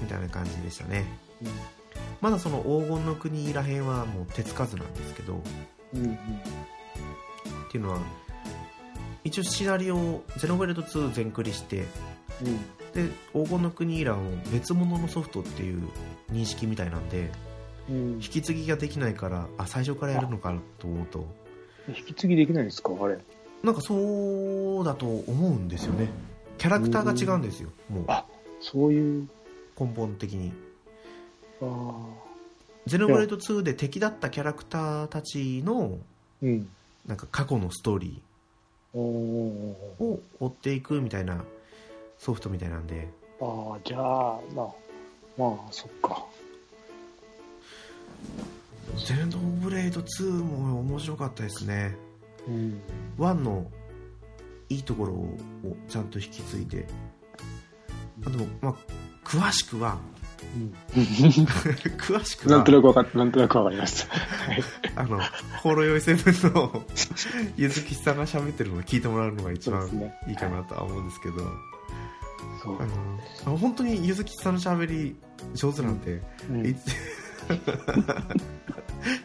みたいな感じでしたね
うん
まだその黄金の国らへんはもう手つかずなんですけどっ
うん。
ていうのは一応シナリオをゼノベルト2全クリして
うん。
で黄金の国イランを別物のソフトっていう認識みたいなんで
うん
引。き継ぎができないからあ最初からやるのかと思うと
引き継ぎできないんですか？あれ。
なんかそうだと思うんですよねキャラクターが違うんですよもう
あ、そういう。
根本的に
ああ。
ゼノブレード2で敵だったキャラクターたちの
うん。
なんか過去のストーリ
ー
を追っていくみたいなソフトみたいなんで
ああ、じゃあ、まあ、まあ、そっか。
ゼノブレード2も面白かったですね
うん。
1のいいところをちゃんと引き継いであでもまあ詳しくは詳しくは
なんとなくわかっなんとなくわかりました。はい。
あのホロヨイセブンのゆずきさんが喋ってるのを聞いてもらうのが一番。いいかなとは思うんですけど、
そう
あ。の本当にゆずきさんの喋り上手なんで、
うん
いつ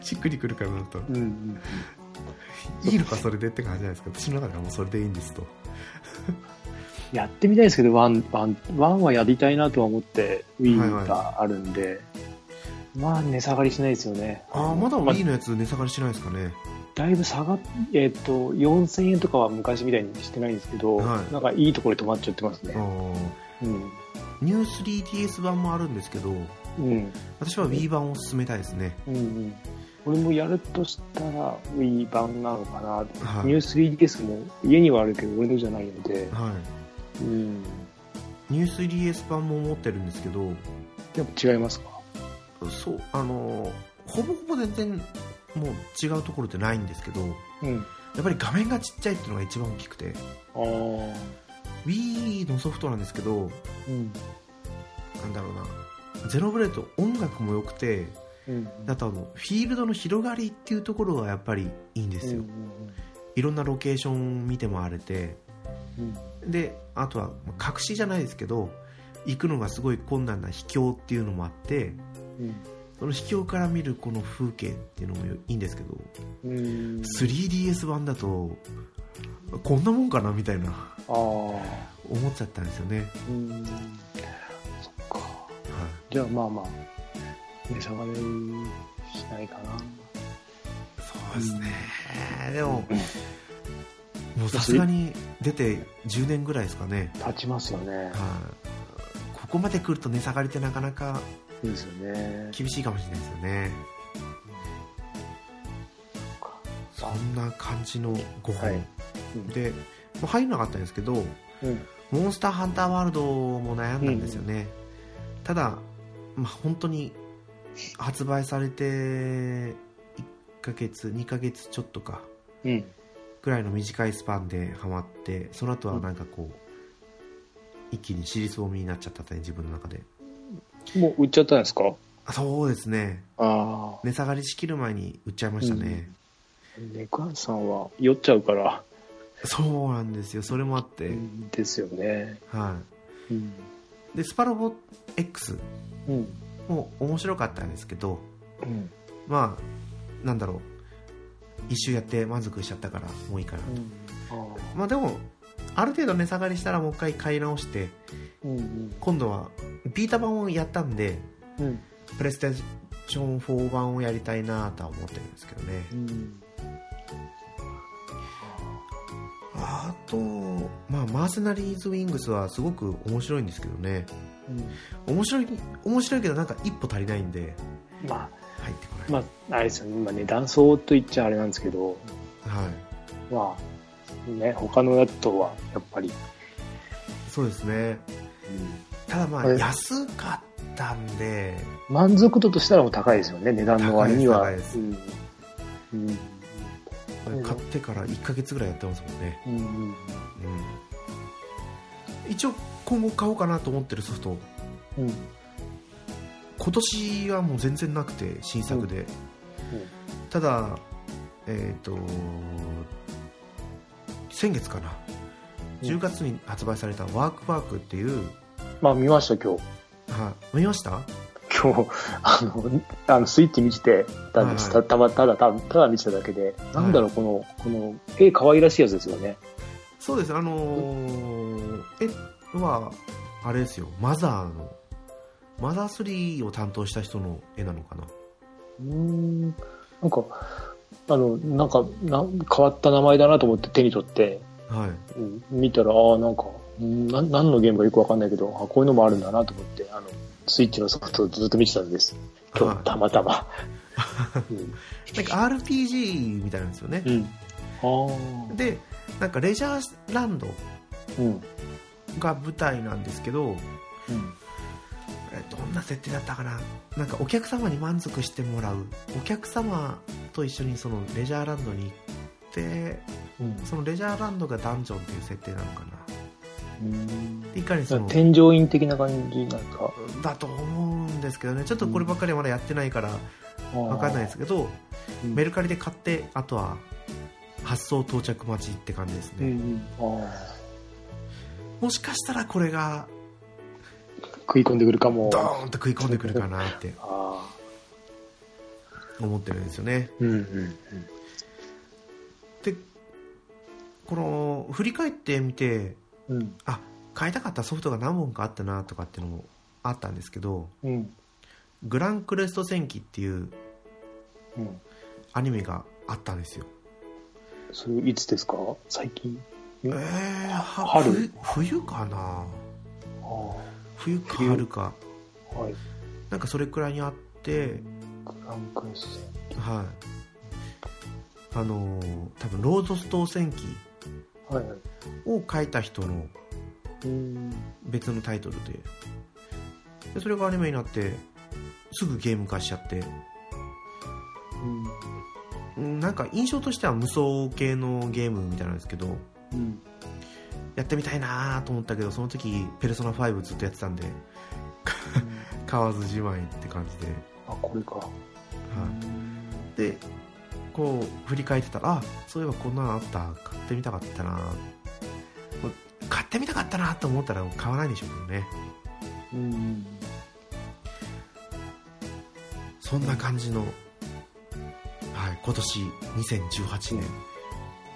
しっくりくるかなと
うんうん。
いいのかそれでって感じじゃないですか私の中ではもうそれでいいんですと
やってみたいですけど、ワン、ワン、ワンはやりたいなとは思って、
はい
Wii
はい
があるんで、まあ、値下がりしないですよね。
ああまだ
まあ
Wii のやつ値下がりしないですかね
だいぶ下がっ、えっ、と、4000円とかは昔みたいにしてないんですけど、
はい
なんかいいところで止まっちゃってます
あ
ね。
ー
うん。
ニュー 3DS 版もあるんですけど
うん。
私は Wii 版を勧めたいですね
うんうん。俺もやるとしたら Wii 版なのかな。
はい
ニュー 3DS も家にはあるけど俺のじゃないので、
は。ニュース 3DS 版も持ってるんですけど
でも違いますか？
そうあのほぼほぼ全然もう違うところってないんですけどや
うん。
っぱり画面がちっちゃいっていうのが一番大きくて
ああ。
Wii のソフトなんですけど
うん。
なんだろうなゼノブレード音楽も良くて
うん。
あとあのフィールドの広がりっていうところがやっぱりいいんですよ、
うん
いろんなロケーション見て回れて
うん
であとはまあ隠しじゃないですけど行くのがすごい困難な秘境っていうのもあって
うん
その秘境から見るこの風景っていうのもいいんですけど
うん。
3DS 版だとこんなもんかなみたいな。思っちゃったんですよね、
うん。そっか。
は
じゃあまあまあ、値下がりしないかな。
い、そうですね、でももうさすがに出て10年ぐらいですかね、
立ちますよね。
はい、ここまで来ると値下がりってなかなか
そうですよね。
厳しいかもしれないですよね。そんな感じの5本、
はい。うん。
でもう入らなかったんですけど
うん。
モンスターハンターワールドも悩んだんですよね、ただ、まあ、本当に発売されて1ヶ月2ヶ月ちょっとか。
うん。
ぐらいの短いスパンでハマってその後はなんかこう、一気に尻すぼみになっちゃったね自分の中で。
もう売っちゃったんですか？
あそうですね。
ああ。
値下がりしきる前に売っちゃいましたね、
ネクハンさんは酔っちゃうから、
そうなんですよ。それもあって、
ですよね。
は
うん。
いでスパロボ X
うん。
も面白かったんですけど
うん。
まあなんだろう一周やって満足しちゃったからもういいかな、
あ
まあでもある程度値下がりしたらもう一回買い直して
うん。
今度はビータ版をやったんで
うん。
プレイステーション4版をやりたいなとは思ってるんですけどね。
うん。
あと、まあ、マーセナリーズ・ウィングスはすごく面白いんですけどね。面白い面白いけどなんか一歩足りないんで。
ま
入ってこ
あ、
ない、
まあ、あれですよね。今ね、断層と言っちゃあれなんですけど、
はい。
まあ、ね、他のやつとは、やっぱり、
そうですね。ただまあ
はい
安かったんで。
満足度としたらもう高いですよね、値段の割には。
高いです
うん。うん。うん。
買ってから1ヶ月ぐらいやってますもんね、
うん。
うん、一応今後買おうかなと思ってるソフト。
うん。
今年はもう全然なくて新作で、ただえっ、と先月かな。
うん。
10月に発売されたワークワークっていう、
まあ、見ました、今日。
はい見ました？
今日、あの、あのスイッチ見ててたんです。
はい。
たたま、ただ、ただ、ただ見てただけで、なんだろう、この、この、絵可愛らしいやつですよね。
そうです。あのー絵はあれですよ。マザーのマザー3を担当した人の絵なのかな？
うーん。なんか、あの、なんか、なん変わった名前だなと思って手に取って、
はい
うん見たら、ああ、なんか、うんなん何のゲームかよくわかんないけど、あこういうのもあるんだなと思って、あの、スイッチのソフトをずっと見てたんです。今日、
はい
たまたま。うん。
なんか RPG みたいなんですよね
う、ん。ああ。
でなんかレジャーランド
うん。
が舞台なんですけど
うん。
えどんな設定だったかななんかお客様に満足してもらうお客様と一緒にそのレジャーランドに行って
うん
そのレジャーランドがダンジョンっていう設定なのかな
うん。
でいかにその
添乗員的な感じなんか。
だと思うんですけどねちょっとこればっかりはまだやってないから分かんないですけど、
うん
メルカリで買ってあとは発送到着待ちって感じですね、
うん。ああ。
もしかしたらこれが
食い込んでくるかも。
ドーンと食い込んでくるかなって。思ってるんですよね
うんうん
でこの振り返ってみて
うん。うん。
あ買いたかったソフトが何本かあったなとかっていうのもあったんですけど
うん。
グランクレスト戦記っていう
うん。
アニメがあったんですよ
それいつですか？最近？
え
うん
ー、は
春？
冬冬かな
あ
冬か
冬
春か。
あ。はい。
なんかそれくらいにあってはい。あのー多分ロードストー戦記。を書いた人の別のタイトルで。でそれがアニメになってすぐゲーム化しちゃって、うん、なんか印象としては無双系のゲームみたいなんですけど、うん、やってみたいなと思ったけどその時ペルソナ5ずっとやってたんで、うん、買わずじまいって感じで。
あこれか、は
い、でこう振り返ってたらあそういえばこんなのあった。買ってみたかったな。買ってみたかったなと思ったら買わないでしょうね。うん。そんな感じの、はい、今年2018年、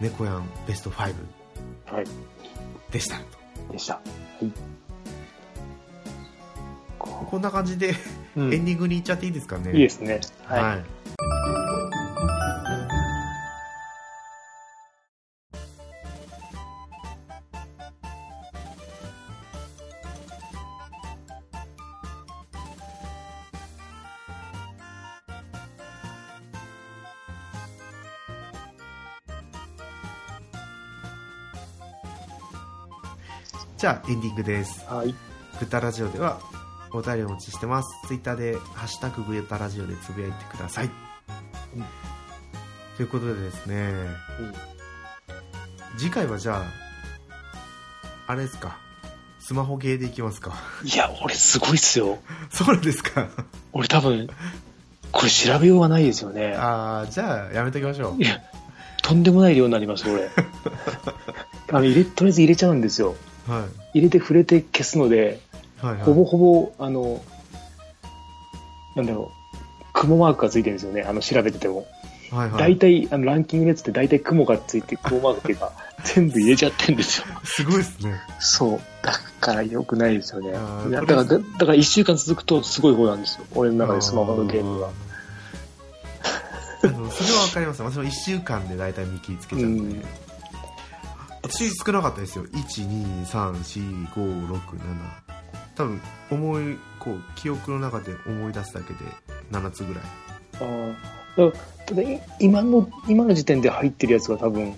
猫やんベスト5でした、はい、
でした、はい、
こんな感じで、うん、エンディングに行っちゃっていいですかね。
いいですね。はい、はい
じゃあエンディングです。はい。グタラジオではお便りお待ちしてます。ツイッターでハッシュタググタラジオでつぶやいてください。うん、ということでですね、うん、次回はじゃあ、あれですか、スマホゲーでいきますか。
いや、俺すごいっすよ。
そうですか。
俺多分、これ調べようがないですよね。
ああ、じゃあやめときましょう。
いや、とんでもない量になります、俺。あの入れとりあえず入れちゃうんですよ。はい、入れて触れて消すので、はいはい、ほぼほぼ、あの、なんだろう、雲マークがついてるんですよね、あの、調べてても。はいはい、大体、あの、ランキングのやつって大体雲がついて、雲マークっていうか、全部入れちゃってんですよ。
すごいですね。
そう。だから良くないですよね。だから、だから一週間続くとすごい方なんですよ。俺の中でスマホのゲームは。
それはわかります。私も一週間で大体見切りつけちゃうんで。うん私少なかったですよ。1234567多分思いこう記憶の中で思い出すだけで7つぐらい。あ
あただ今の今の時点で入ってるやつが多分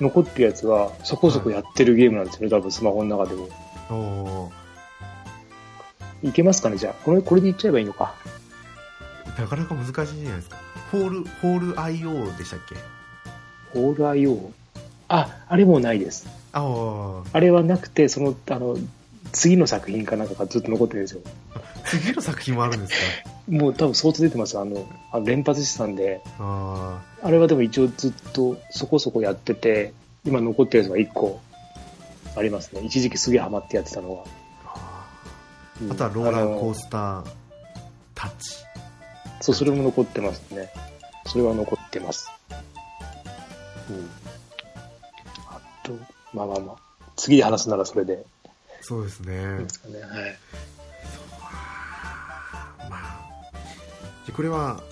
残ってるやつはそこそこやってるゲームなんですよね、はい、多分スマホの中でも。おいけますかねじゃあ。これこれでいっちゃえばいいのか。
なかなか難しいじゃないですか。ホールホール IO でしたっけ？
ホール IO あ、あれもないです。ああれはなくて、その、あの、次の作品かなんかがずっと残ってるんですよ。
次の作品もあるんですか？
もう多分相当出てますあの、あの連発してたんで。ああれはでも一応ずっとそこそこやってて、今残ってるやつが1個ありますね。一時期すげえハマってやってたのは。
うん、あとはローラーコースタータッチ。
そう、それも残ってますね。それは残ってます。うん。と、まあまあまあ、次で話すならそれで。
そうですね。
ですかね、はい。
まあ、これは、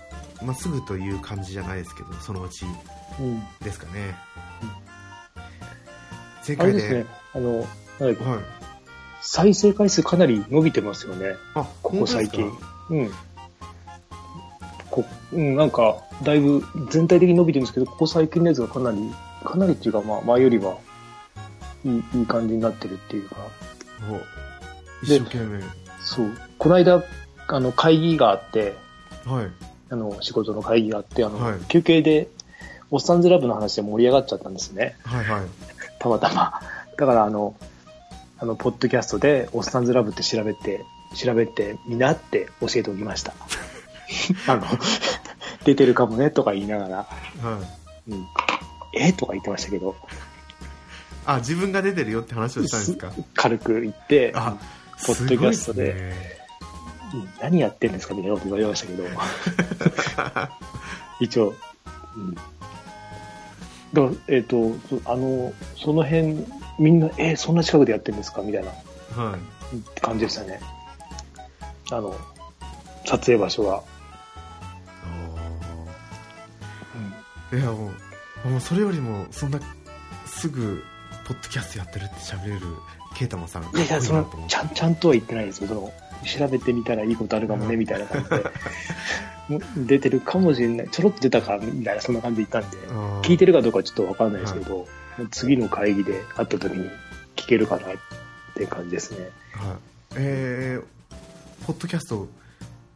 まあ、すぐという感じじゃないですけど、そのうちですかね。うん、
前回で。あれですね、あの、はい、再生回数かなり伸びてますよね。あ、ここ最近。うん。こうん、なんか、だいぶ全体的に伸びてるんですけど、ここ最近のやつがかなりかなりっていうか、まあ、前よりはいいいい感じになってるっていうか。
一生懸命。
そう。この間、あの、会議があって、はい。あの、仕事の会議があって、あの、はい、休憩で、おっさんずラブの話で盛り上がっちゃったんですね。はいはい。たまたま。だから、あの、あの、ポッドキャストで、おっさんずラブって調べて、調べてみなって教えておきました。あの、出てるかもねとか言いながら。はい。うん。えとか言ってましたけど。
あ、自分が出てるよって話をしたんですか？
軽く言って、あ、ポッドキャストで、ね、何やってんですかみたいなこと言われましたけど、一応、うん。だえっ、ー、と、あの、その辺、みんな、えー、そんな近くでやってるんですか？みたいな、はい、感じでしたね。あの、撮影場所が。
うん、いや、もう、もうそれよりもそんなすぐポッドキャストやってるって喋れるケイタマさん
いやいやそのちゃんちゃんとは言ってないですよその調べてみたらいいことあるかもね、みたいな感じで 出てるかもしれないちょろっと出たかみたいなそんな感じで言ったんで聞いてるかどうかはちょっと分かんないですけど、はい、次の会議で会った時に聞けるかなって感じですね。はい。
えー、ポッドキャスト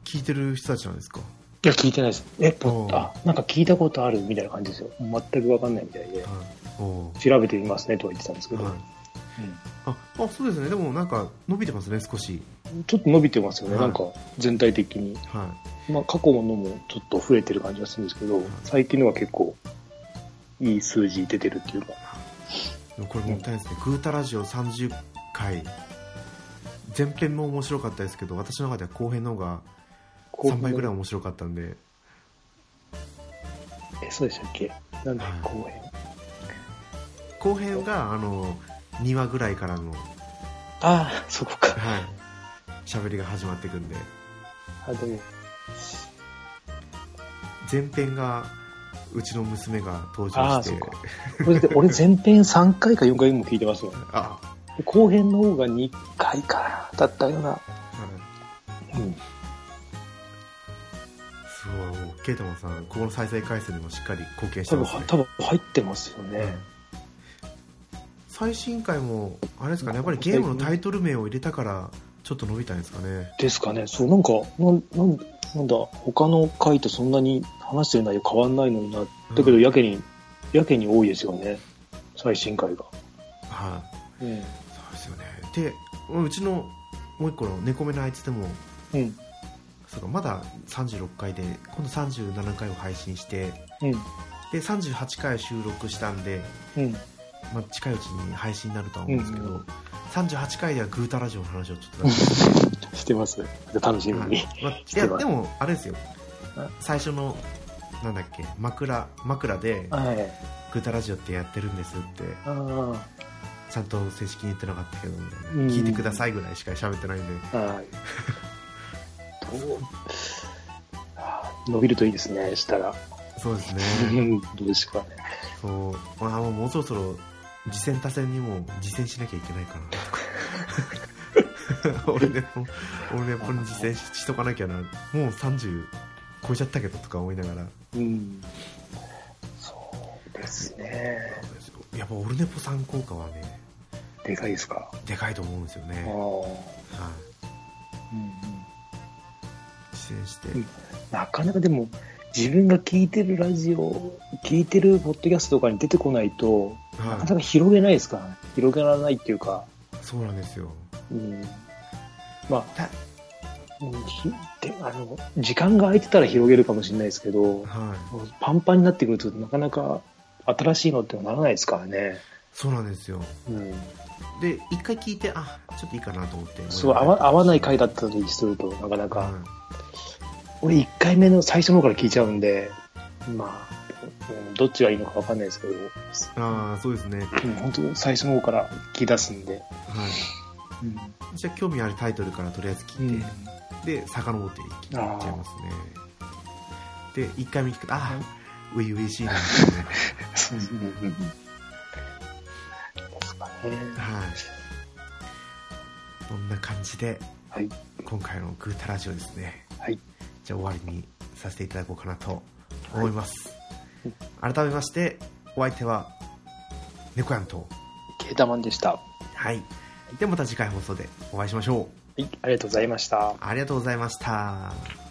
聞いてる人たちなんですか？
いや、聞いてないです。え、ポッあ、なんか聞いたことあるみたいな感じですよ。全くわかんないみたいで、はい、調べてみますねとは言ってたんですけど。はい。うん、
ああそうですね。でもなんか伸びてますね少し。
ちょっと伸びてますよね、はい、なんか全体的に、はい。まあ、過去のもちょっと増えてる感じがするんですけど、はい、最近のは結構いい数字出てるっていうか。
これもったいないですね、うん、グータラジオ30回前編も面白かったですけど私の中では後編の方が3倍ぐらい面白かったんで。
えそうでしたっけ？なんで後編、
後編があの2話ぐらいからの
ああそこか。
はい。喋りが始まっていくんで。
あでも
前編がうちの娘が登場して。
これで俺前編3回か4回も聞いてますよ、あ。後編の方が2回かだったような、はい、うん。
そうケイタマンさんここの再生回数にもしっかり貢献してますね。
多分入ってますよね、
最新回もあれですかねやっぱりゲームのタイトル名を入れたからちょっと伸びたんですかね。
ですかね。そうなんかなんなんだ他の回とそんなに話してる内容変わんないのにな。だけどやけに、うん、やけに多いですよね。最新回が。
はい、うん、そうですよね。でうちのもう一個の猫目のあいつでも、うん、そうかまだ36回で今度37回を配信して、うん、で38回収録したんで、うんまあ、近いうちに配信になるとは思うんですけど、うんうん、38回ではグータラジオの話をちょっと
してます。楽しみに、はい。
まあ、いやでもあれですよ。最初のなんだっけ枕枕で、はい、グータラジオってやってるんですってちゃんと正式に言ってなかったけど、聞いてくださいぐらいしか喋ってないんで、はい。
伸びるといいですね、したら。
そうですね。
どうですかね。
そう。まあ、もうそろそろ、次戦多戦にも実践しなきゃいけないかなとか。俺でも、俺でもに実践しとかなきゃな。もう30超えちゃったけどとか思いながら。うん。
そうですね。
やっぱオルネポさん効果はね、
でかいですか？
でかいと思うんですよね。はい。うん
践して、うん、なかなかでも自分が聞いてるラジオ聞いてるポッドキャストとかに出てこないと、はい、なかなか広げないですから、ね、広げられないっていうか。
そうなんですよ、うん、
まあであの時間が空いてたら広げるかもしれないですけど、はい、パンパンになってくるとなかなか新しいのってならないですからね。
そうなんですよ、うん、で一回聞いてあちょっといいかなと思って。
そう合わ合わない回だったりするとなかなか、俺1回目の最初の方から聞いちゃうんで、まあ、どっちがいいのかわかんないですけど。
ああ、そうですね。
うん、本当最初の方から聞き出すんで。はい。
うん、じゃあ興味あるタイトルからとりあえず聞いて、うん、で、遡っていっちゃいますね。で、1回目聞くと、ああ、ういういしいなんですね。ですかね。はい。こんな感じで、はい、今回のグータラジオですね。はい。じゃあ終わりにさせていただこうかなと思います、はい、改めましてお相手は猫やんと。
ケータマンでした。
はい。ではまた次回放送でお会いしましょ
う。はいありがとうございました。
ありがとうございました